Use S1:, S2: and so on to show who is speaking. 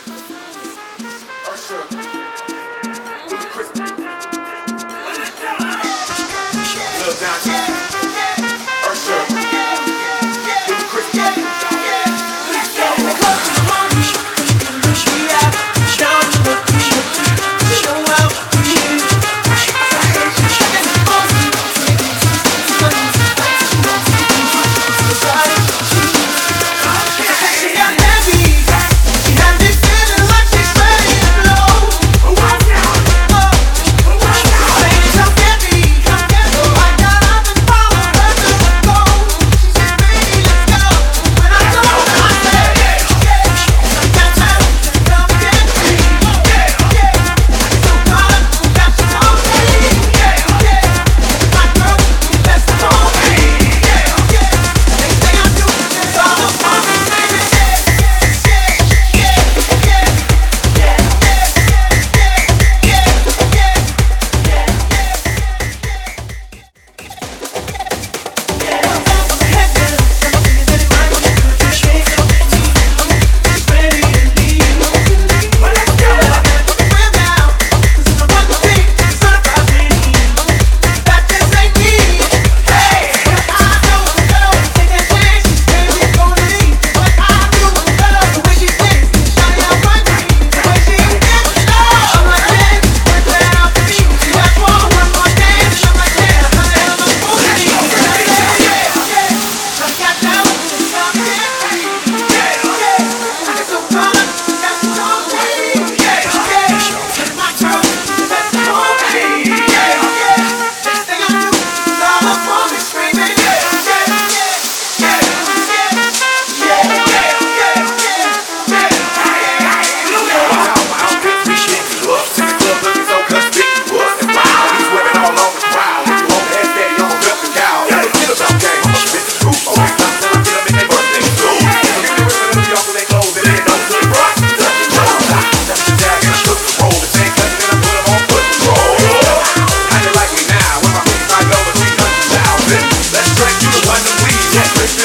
S1: Sound.
S2: Africa.